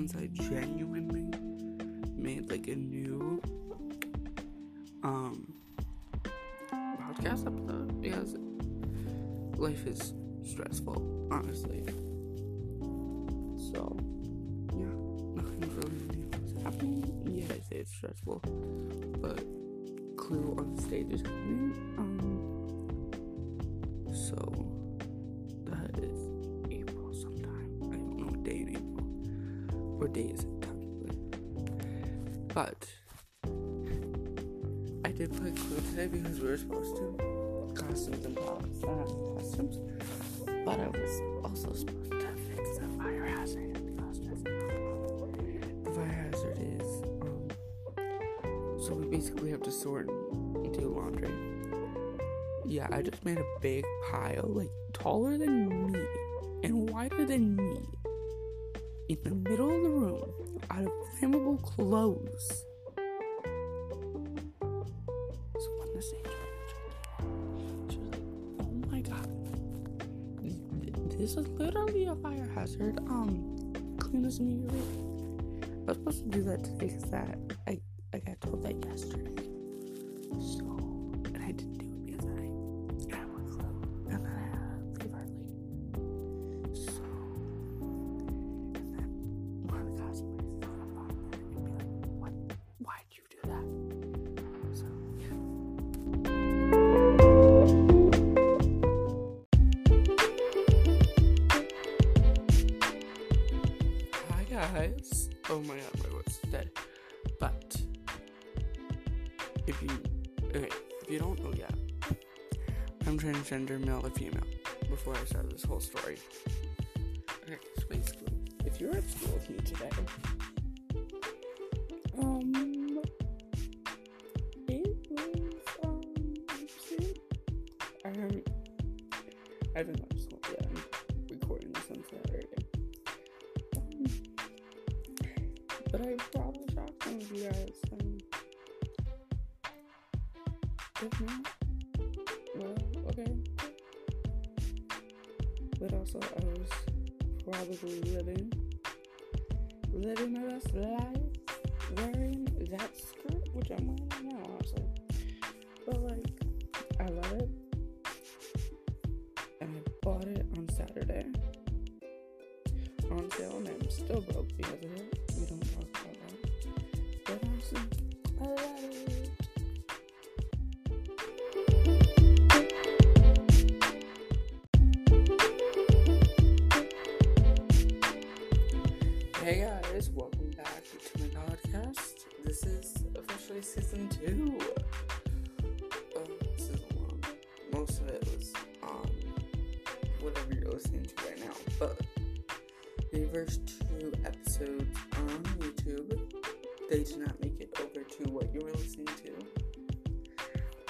since I genuinely made like a new um podcast episode because life is stressful, honestly. So yeah, nothing really new is happening. Yeah, I say it's stressful, but Clue on stage is happening. Um, What day is? But I did play Clue today because we were supposed to costumes and props, uh, costumes. But I was also supposed to fix the fire hazard costumes. The fire hazard is um, so we basically have to sort and do laundry. Yeah, I just made a big pile, like taller than me and wider than me, in the middle of the room, out of flammable clothes. So when the she was like, "Oh my god, this is literally a fire hazard. Um, clean this immediately." I was supposed to do that today because that I I got told that yesterday. So, guys. Oh my god, my voice is dead. But if you okay, if you don't oh know yet, I'm transgender male to female. Before I start this whole story. Okay, so basically, if you're at school with me today, now, honestly. But like, I love it, and I bought it on Saturday on sale, and I'm still broke because of it. We don't talk about first two episodes on YouTube, they did not make it over to what you were listening to.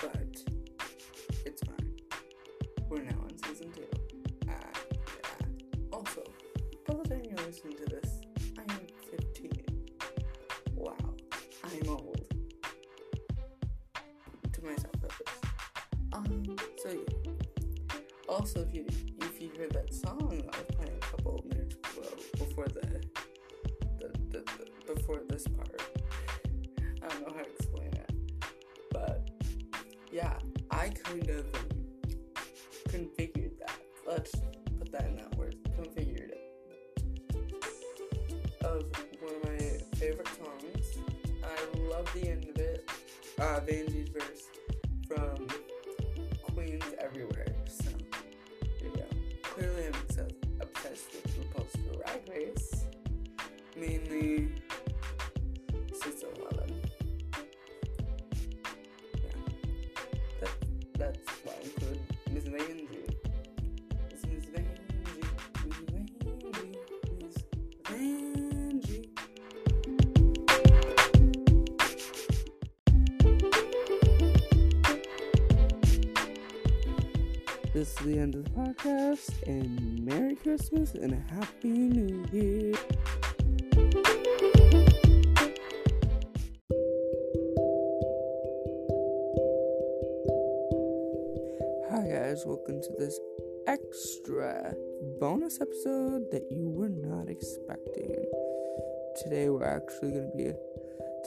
But it's fine. We're now on season two. Uh, yeah. Also, by the time you're listening to this, I am 15. Wow, I'm old. To myself, that is. Um, so yeah. Also, if you This is the end of the podcast, and Merry Christmas and a Happy New Year. Hi, guys, welcome to this extra bonus episode that you were not expecting. today we're actually going to be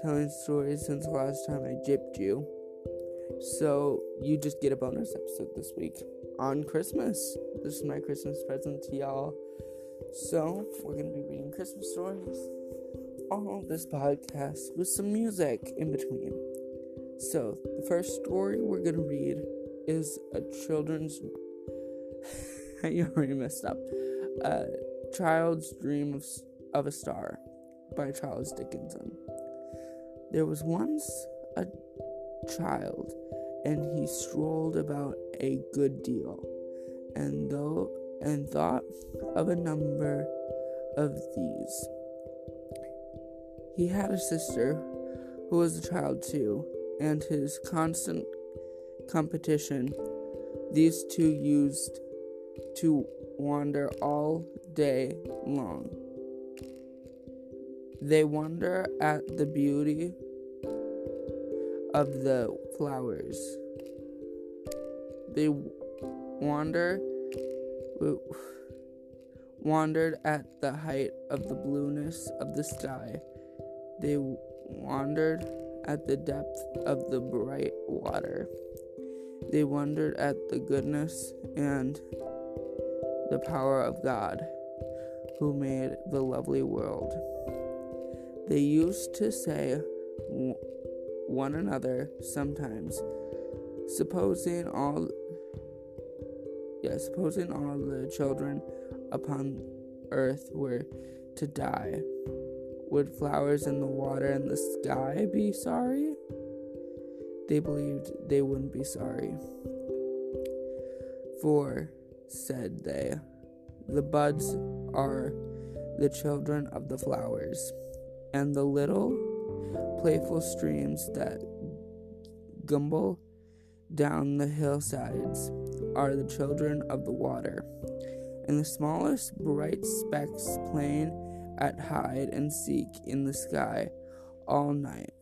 telling stories since the last time I gypped you. So you just get a bonus episode this week on Christmas. This is my Christmas present to y'all. So we're going to be reading Christmas stories on this podcast with some music in between. So the first story we're going to read is a children's. you already messed up. A child's dream of, of a star by Charles Dickinson. There was once a child, and he strolled about a good deal, and though and thought of a number of these. He had a sister who was a child too, and his constant competition these two used to wander all day long. They wonder at the beauty of the flowers. They wander wandered at the height of the blueness of the sky. They wandered at the depth of the bright water. They wondered at the goodness and the power of God, who made the lovely world. They used to say one another sometimes, supposing all yeah, supposing all the children upon earth were to die, would flowers in the water and the sky be sorry? They believed they wouldn't be sorry. For, said they, the buds are the children of the flowers and the little playful streams that gumble down the hillsides are the children of the water, and the smallest bright specks playing at hide and seek in the sky all night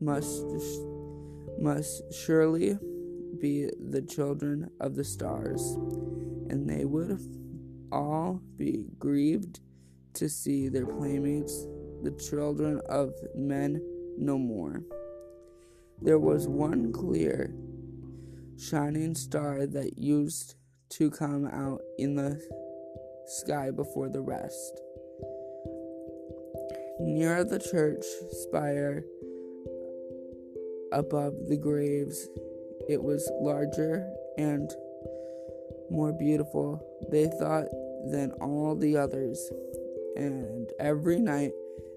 must must surely be the children of the stars, and they would all be grieved to see their playmates the children of men no more. There was one clear, shining star that used to come out in the sky before the rest. Near the church spire, above the graves, it was larger and more beautiful, they thought, than all the others. And every night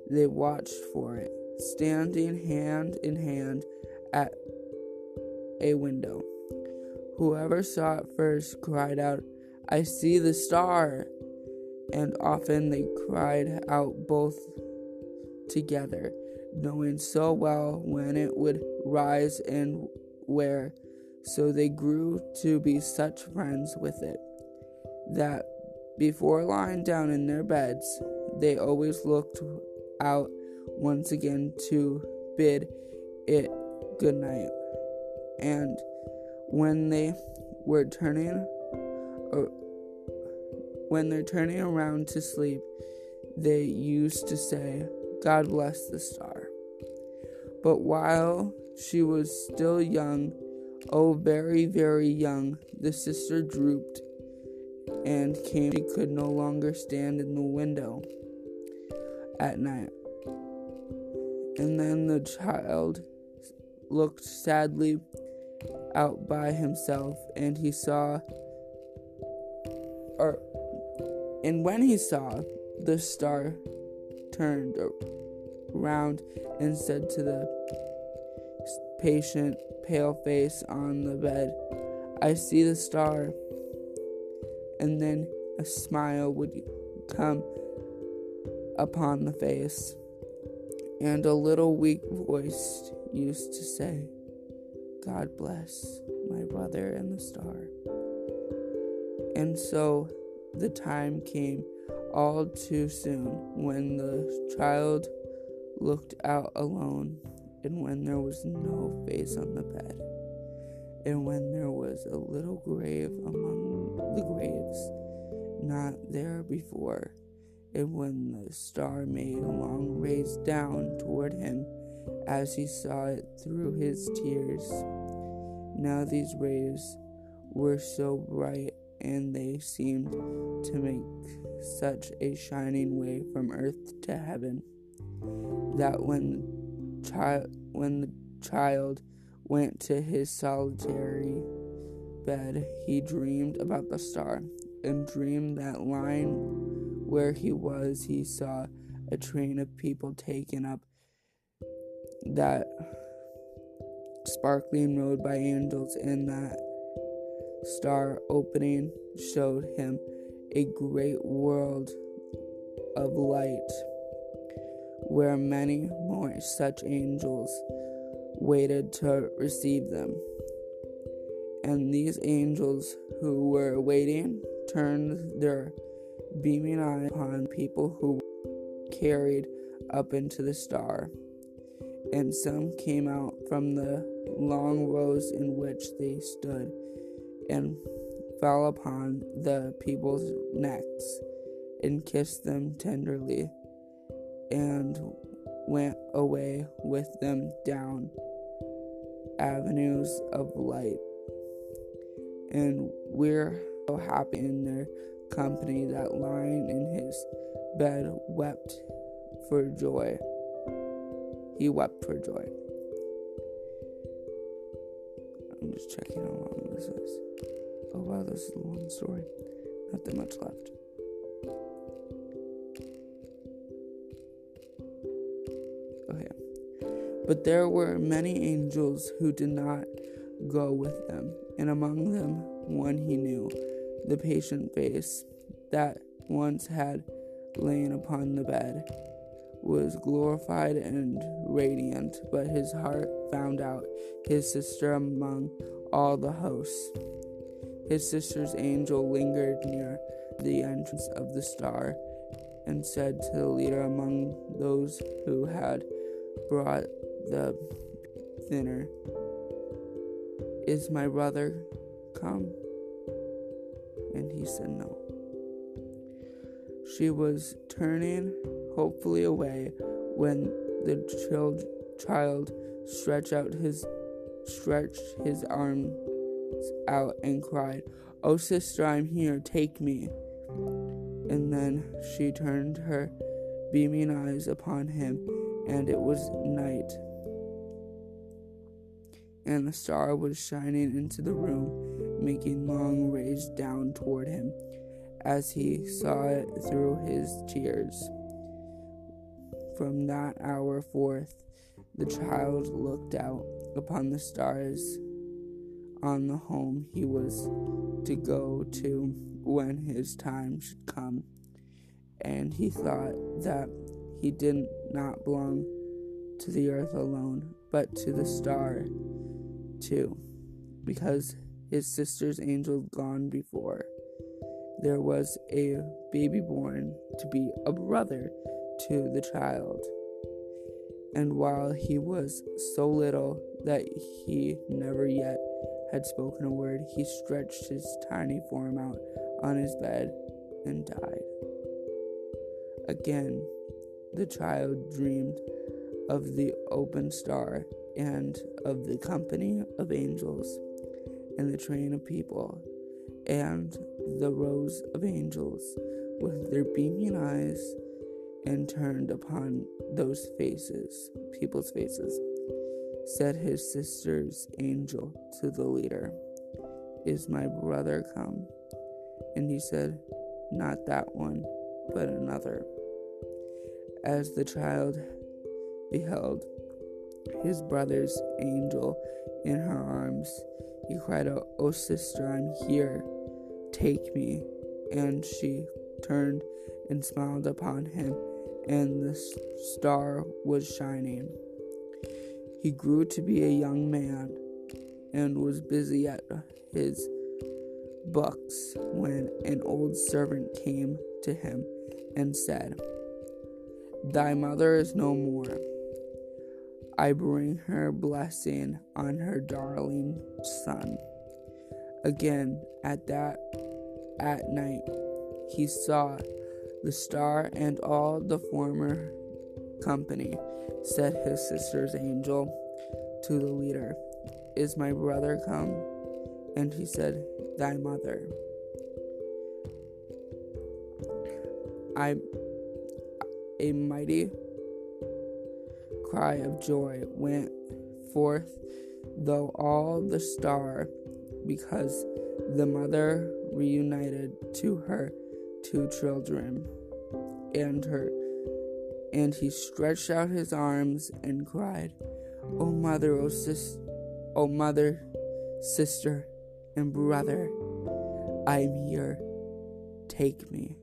they watched for it, standing hand in hand at a window. Whoever saw it first cried out, I see the star! And often they cried out both together, knowing so well when it would rise and where. So they grew to be such friends with it that before lying down in their beds, they always looked out once again to bid it good night. And when they were turning or when they're turning around to sleep, they used to say, God bless the star. But while she was still young, oh, very, very young, the sister drooped and came. She could no longer stand in the window at night. And then the child looked sadly out by himself, and he saw, or, and when he saw the star turned around and said to the patient, pale face on the bed, I see the star. And then a smile would come upon the face, and a little weak voice used to say, God bless my brother and the star. And so the time came all too soon when the child looked out alone, and when there was no face on the bed, and when there was a little grave among the graves, not there before And when the star made a long rays down toward him, as he saw it through his tears. Now these rays were so bright and they seemed to make such a shining way from earth to heaven that when the child when the child went to his solitary bed he dreamed about the star and dreamed that lying where he was he saw a train of people taken up that sparkling road by angels and that star opening showed him a great world of light where many more such angels waited to receive them. And these angels who were waiting turned their beaming eyes upon people who carried up into the star. And some came out from the long rows in which they stood and fell upon the people's necks and kissed them tenderly and went away with them down avenues of light. And we're so happy in their company that lying in his bed wept for joy. He wept for joy. I'm just checking how long this is. Oh wow, this is a long story. Not that much left. But there were many angels who did not go with them, and among them one he knew, the patient face that once had lain upon the bed was glorified and radiant, but his heart found out his sister among all the hosts. His sister's angel lingered near the entrance of the star and said to the leader among those who had brought the thinner, Is my brother come? And he said no. She was turning hopefully away when the child, child stretched out his stretched his arms out and cried, "Oh sister, I'm here, take me." And then she turned her beaming eyes upon him, and it was night. And the star was shining into the room, making long rays down toward him as he saw it through his tears. From that hour forth, the child looked out upon the stars on the home he was to go to when his time should come. And he thought that he did not belong to the earth alone, but to the star too, because his sister's angel gone before. There was a baby born to be a brother to the child. And while he was so little that he never yet had spoken a word, he stretched his tiny form out on his bed and died. Again, the child dreamed of the open star and of the company of angels and the train of people and the rows of angels with their beaming eyes and turned upon those faces, people's faces, said his sister's angel to the leader, Is my brother come? And he said, Not that one, but another. As the child beheld his brother's angel in her arms, he cried out, Oh, sister, I'm here. Take me. And she turned and smiled upon him and the star was shining. He grew to be a young man and was busy at his books when an old servant came to him and said, Thy mother is no more. I bring her blessing on her darling son. Again, at that at night, he saw The star and all the former company, said his sister's angel to the leader. Is my brother come? And he said, Thy mother. I a mighty cry of joy went forth though all the star because the mother reunited to her two children and her and he stretched out his arms and cried o mother o sis o mother sister and brother i'm here. Take me.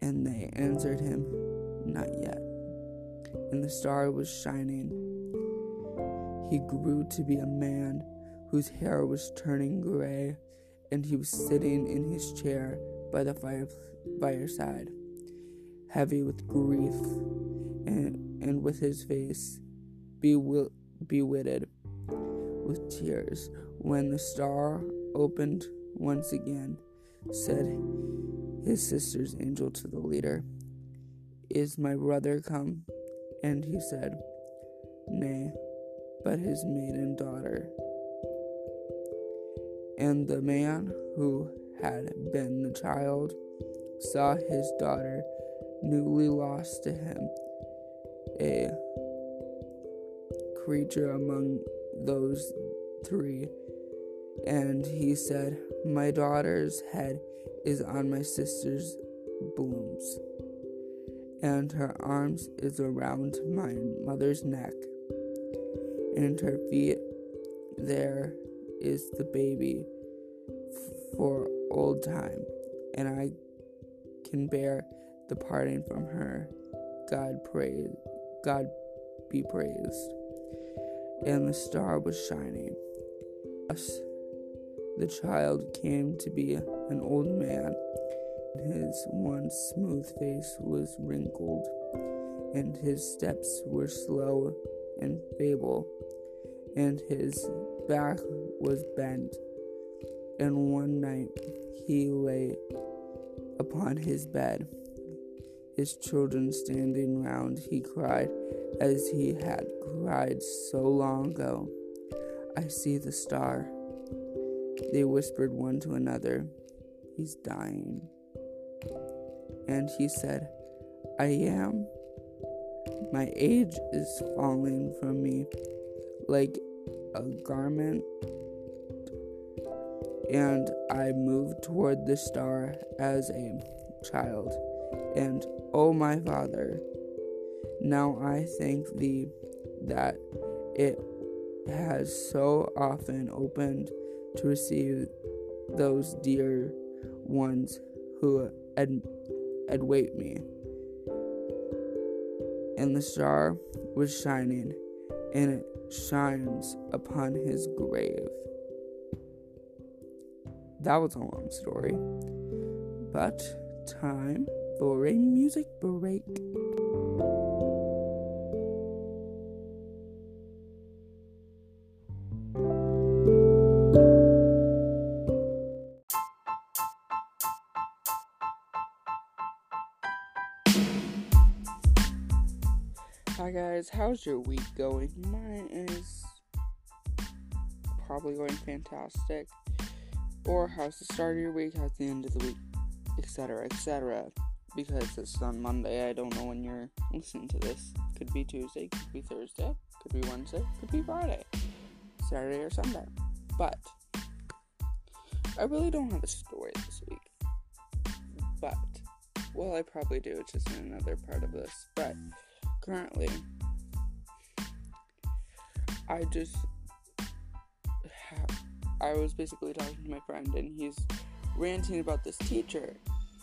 And they answered him not yet and the star was shining he grew to be a man whose hair was turning gray, and he was sitting in his chair by the fire, fireside, heavy with grief, and, and with his face bewil- bewitted with tears. When the star opened once again, said his sister's angel to the leader, Is my brother come? And he said, Nay, but his maiden daughter. And the man who had been the child saw his daughter newly lost to him, a creature among those three. And he said, My daughter's head is on my sister's blooms, and her arms is around my mother's neck, and her feet there is the baby for old time, and I can bear the parting from her. God praise, God be praised. And the star was shining. Thus, the child came to be an old man. His once smooth face was wrinkled, and his steps were slow and feeble, and his back was bent, and one night he lay upon his bed, his children standing round. He cried as he had cried so long ago. I see the star. They whispered one to another, He's dying. And he said, I am. My age is falling from me like a garment, and I moved toward the star as a child. And, oh my Father, now I thank Thee that it has so often opened to receive those dear ones who ad- await me. And the star was shining, and it shines upon his grave. That was a long story, but time for a music break. How's your week going? Mine is probably going fantastic. Or how's the start of your week, how's the end of the week, etc. etc. Because it's on Monday, I don't know when you're listening to this. Could be Tuesday, could be Thursday, could be Wednesday, could be Friday, Saturday or Sunday. But I really don't have a story this week. But well I probably do, it's just in another part of this. But currently I just I was basically talking to my friend and he's ranting about this teacher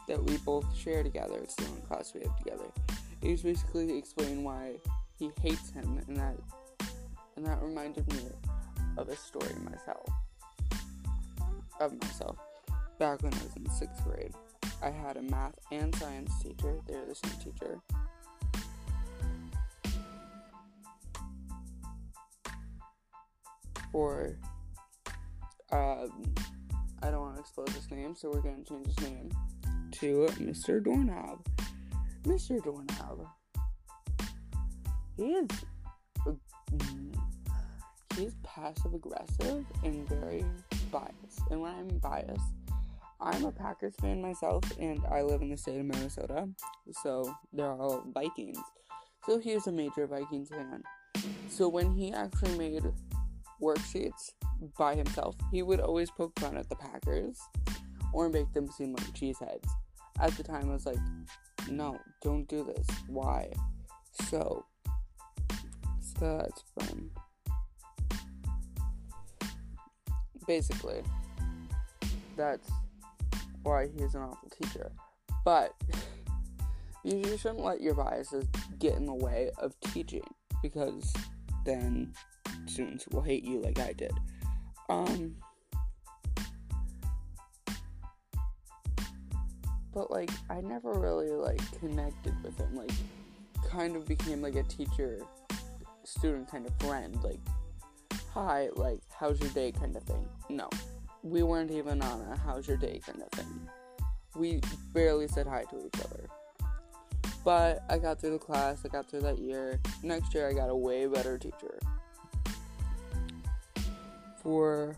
that we both share together. It's the only class we have together. He's basically explaining why he hates him and that and that reminded me of a story myself. Of myself. Back when I was in sixth grade. I had a math and science teacher. They're the same teacher. For um, I don't want to expose his name, so we're gonna change his name to Mr. Doorknob. Mr. Doorknob. He is. He's passive aggressive and very biased. And when I'm biased, I'm a Packers fan myself, and I live in the state of Minnesota, so they're all Vikings. So he's a major Vikings fan. So when he actually made worksheets by himself, he would always poke fun at the Packers or make them seem like cheeseheads. At the time, I was like, no, don't do this. Why? So, so that's fun. Basically, that's why he's an awful teacher. But you shouldn't let your biases get in the way of teaching because then students will hate you like I did. Um but like I never really like connected with him like kind of became like a teacher student kind of friend like hi like how's your day kind of thing. No we weren't even on a how's your day kind of thing. We barely said hi to each other. But I got through the class, I got through that year. Next year, I got a way better teacher. For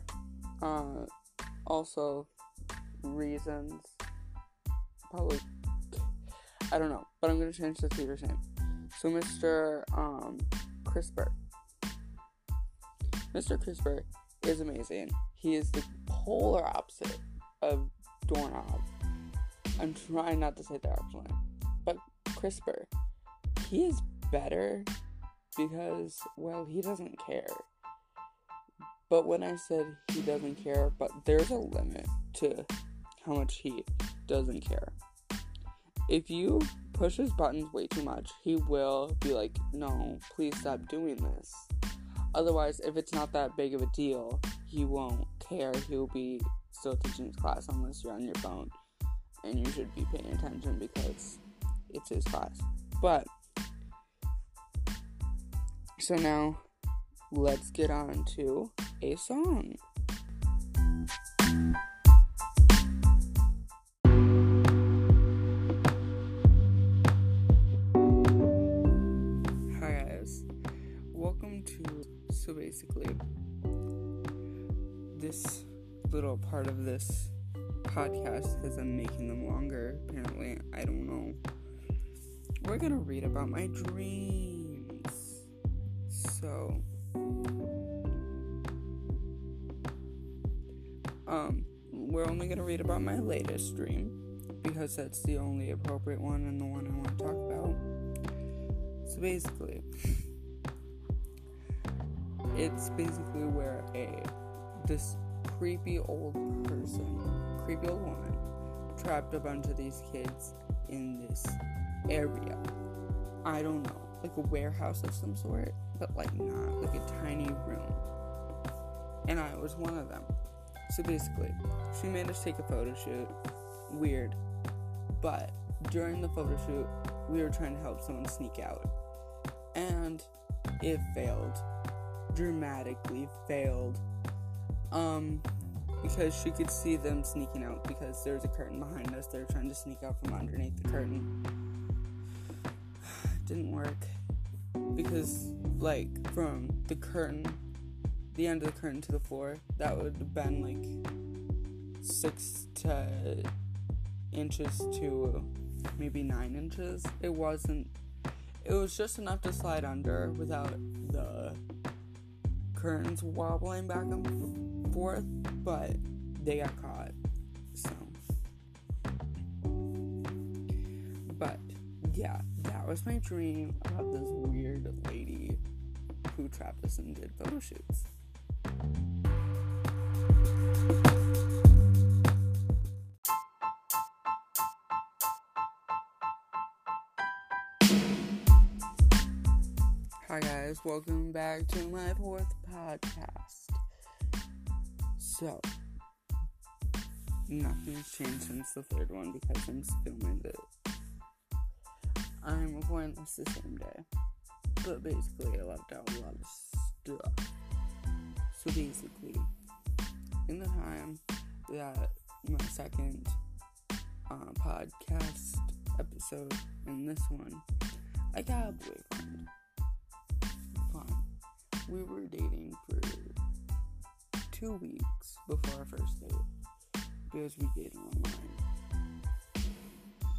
uh, also reasons, probably, I don't know, but I'm gonna change the teacher's name. So, Mr. Um, Crisper. Mr. Crisper is amazing. He is the polar opposite of doorknob. I'm trying not to say that actually, but Crisper, he is better because well he doesn't care. But when I said he doesn't care, but there's a limit to how much he doesn't care. If you push his buttons way too much, he will be like, no, please stop doing this. Otherwise, if it's not that big of a deal, he won't care. He'll be still teaching his class unless you're on your phone. And you should be paying attention because it's his class. But, so now let's get on to a song. Hi guys, welcome to so basically this little part of this podcast because I'm making them longer. Apparently, I don't know. We're gonna read about my dreams. So, um, we're only gonna read about my latest dream because that's the only appropriate one and the one I want to talk about. So basically, it's basically where a this creepy old person, creepy old woman, trapped a bunch of these kids in this area. I don't know, like a warehouse of some sort, but like not like a tiny room. And I was one of them. So basically, she made us take a photo shoot. Weird. But during the photo shoot, we were trying to help someone sneak out. And it failed. Dramatically failed um, because she could see them sneaking out because there's a curtain behind us. They're trying to sneak out from underneath the curtain. Didn't work because, like, from the curtain, the end of the curtain to the floor, that would have been like six to inches to maybe nine inches. It wasn't. It was just enough to slide under without the curtains wobbling back and forth, but they got caught. So, but yeah, that was my dream about this weird lady who trapped us and did photo shoots. Hi guys, welcome back to my fourth podcast. So, nothing's changed since the third one because I'm filming it. I'm recording this the same day, but basically I left out a lot of stuff. So basically, in the time that my second uh, podcast episode, and this one, I got a boyfriend. Fine. We were dating for two weeks before our first date because we dated online.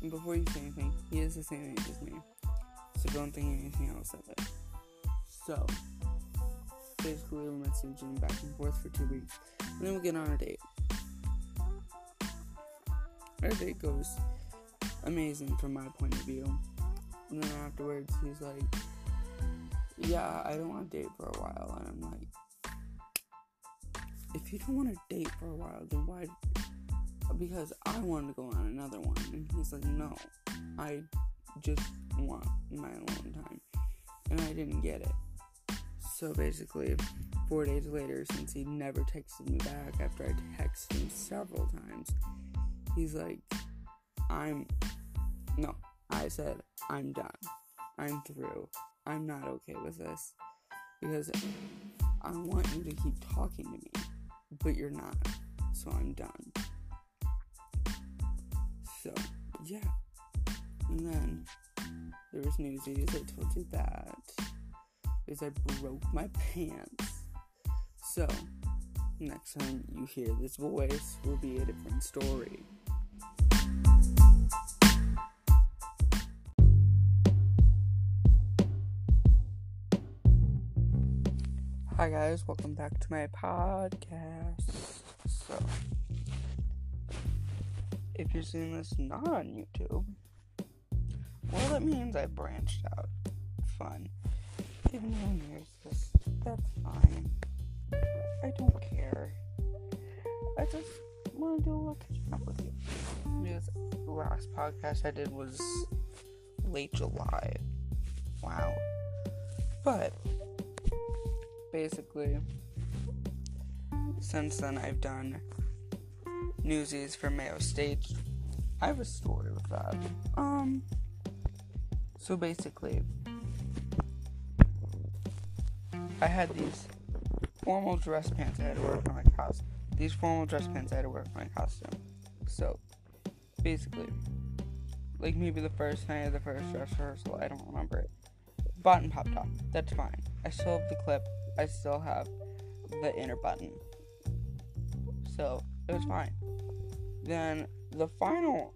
And before you say anything, he is the same age as me, so don't think anything else of it. So, basically, we're messaging back and forth for two weeks, and then we get on a date. Our date goes amazing from my point of view. And then afterwards, he's like, Yeah, I don't want to date for a while. And I'm like, If you don't want to date for a while, then why? Because I wanted to go on another one. And he's like, No, I just want my alone time. And I didn't get it. So basically, four days later, since he never texted me back after I texted him several times, he's like, I'm. No, I said, I'm done. I'm through. I'm not okay with this. Because I want you to keep talking to me, but you're not. So I'm done. So, yeah. And then there was newsies. I told you that. I broke my pants. So, next time you hear this voice will be a different story. Hi guys, welcome back to my podcast. So, if you're seeing this not on YouTube, well, that means I branched out. Fun. That's fine. I don't care. I just want to do a little catching up with you. Because the last podcast I did was late July. Wow. But basically, since then, I've done newsies for Mayo State. I have a story with that. Um, so basically, I had these formal dress pants I had to wear for my costume. These formal dress pants I had to wear for my costume. So, basically, like maybe the first night of the first dress rehearsal, I don't remember it. Button popped off. That's fine. I still have the clip. I still have the inner button. So it was fine. Then the final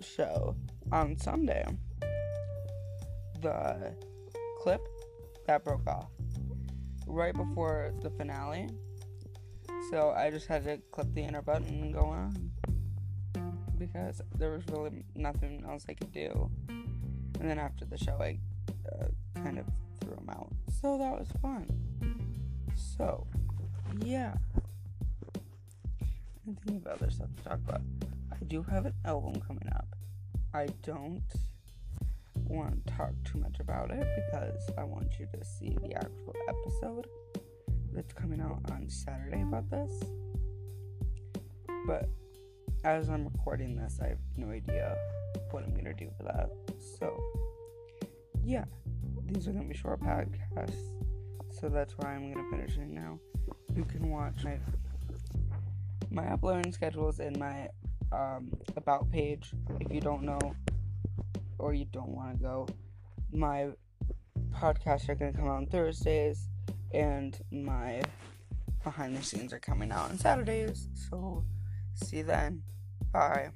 show on Sunday, the clip that broke off right before the finale. So I just had to clip the inner button and go on because there was really nothing else I could do. And then after the show, I uh, kind of threw them out. So that was fun. So, yeah. I'm thinking of other stuff to talk about. I do have an album coming up. I don't want to talk too much about it because I want you to see the actual episode that's coming out on Saturday about this. But as I'm recording this, I have no idea what I'm gonna do for that. So, yeah, these are gonna be short podcasts so that's why I'm gonna finish it now. You can watch my my uploading schedules in my um, about page. If you don't know or you don't want to go, my podcasts are gonna come out on Thursdays, and my behind the scenes are coming out on Saturdays. So see you then. Bye.